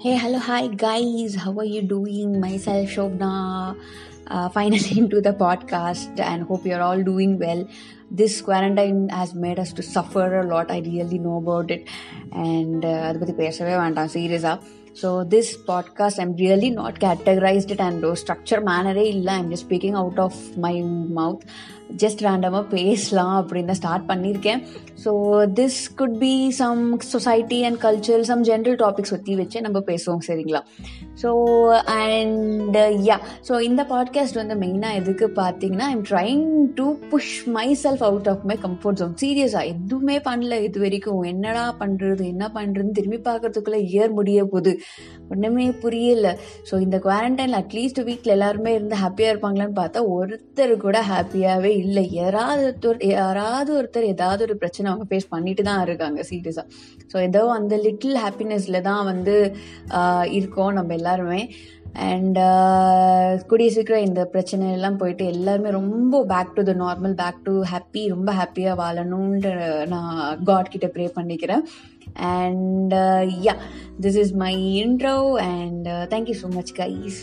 Hey, hello, hi, guys. How are you doing? Myself, Shobna, uh, finally into the podcast, and hope you're all doing well. This quarantine has made us to suffer a lot. I really know about it, and uh, அதை பத்தி பேசவே வேண்டாம் சீரியஸா so this podcast I'm really not categorized it and structure மேனரே இல்லை I'm just speaking out of my mouth just ரேண்டமாக பேசலாம் அப்படின்னு தான் ஸ்டார்ட் பண்ணியிருக்கேன் so this could be some society and culture some general topics பற்றி வச்சு நம்ம பேசுவோம் சரிங்களா? ஸோ அண்ட் யா ஸோ இந்த பாட்காஸ்ட் வந்து மெயினாக எதுக்கு பார்த்தீங்கன்னா I'm trying to push myself out of my comfort zone சீரியஸாக எதுவுமே பண்ணல இது வரைக்கும். என்னடா பண்ணுறது என்ன பண்ணுறதுன்னு திரும்பி பார்க்கறதுக்குள்ளே இயர் முடிய போகுது. ஒன்றுமே புரியல. ஸோ இந்த குவாரண்டைனில் அட்லீஸ்ட் வீட்டில் எல்லாருமே இருந்து ஹாப்பியாக இருப்பாங்களான்னு பார்த்தா ஒருத்தர் கூட ஹாப்பியாகவே இல்லை. யாராவது ஒருத்தர் யாராவது ஒருத்தர் ஏதாவது ஒரு பிரச்சனை அவங்க ஃபேஸ் பண்ணிட்டு தான் இருக்காங்க சீரியஸாக ஸோ ஏதோ அந்த லிட்டில் ஹாப்பினஸில் தான் வந்து இருக்கோம் நம்ம எல்லாருமே. அண்ட் கூடிய சீக்கிரம் இந்த பிரச்சனை எல்லாம் போயிட்டு எல்லாருமே ரொம்ப back to the normal back to happy ரொம்ப ஹாப்பியாக வாழணுன்ற நான் காட் கிட்ட ப்ரே பண்ணிக்கிறேன். And yeah this is my intro and thank you so much guys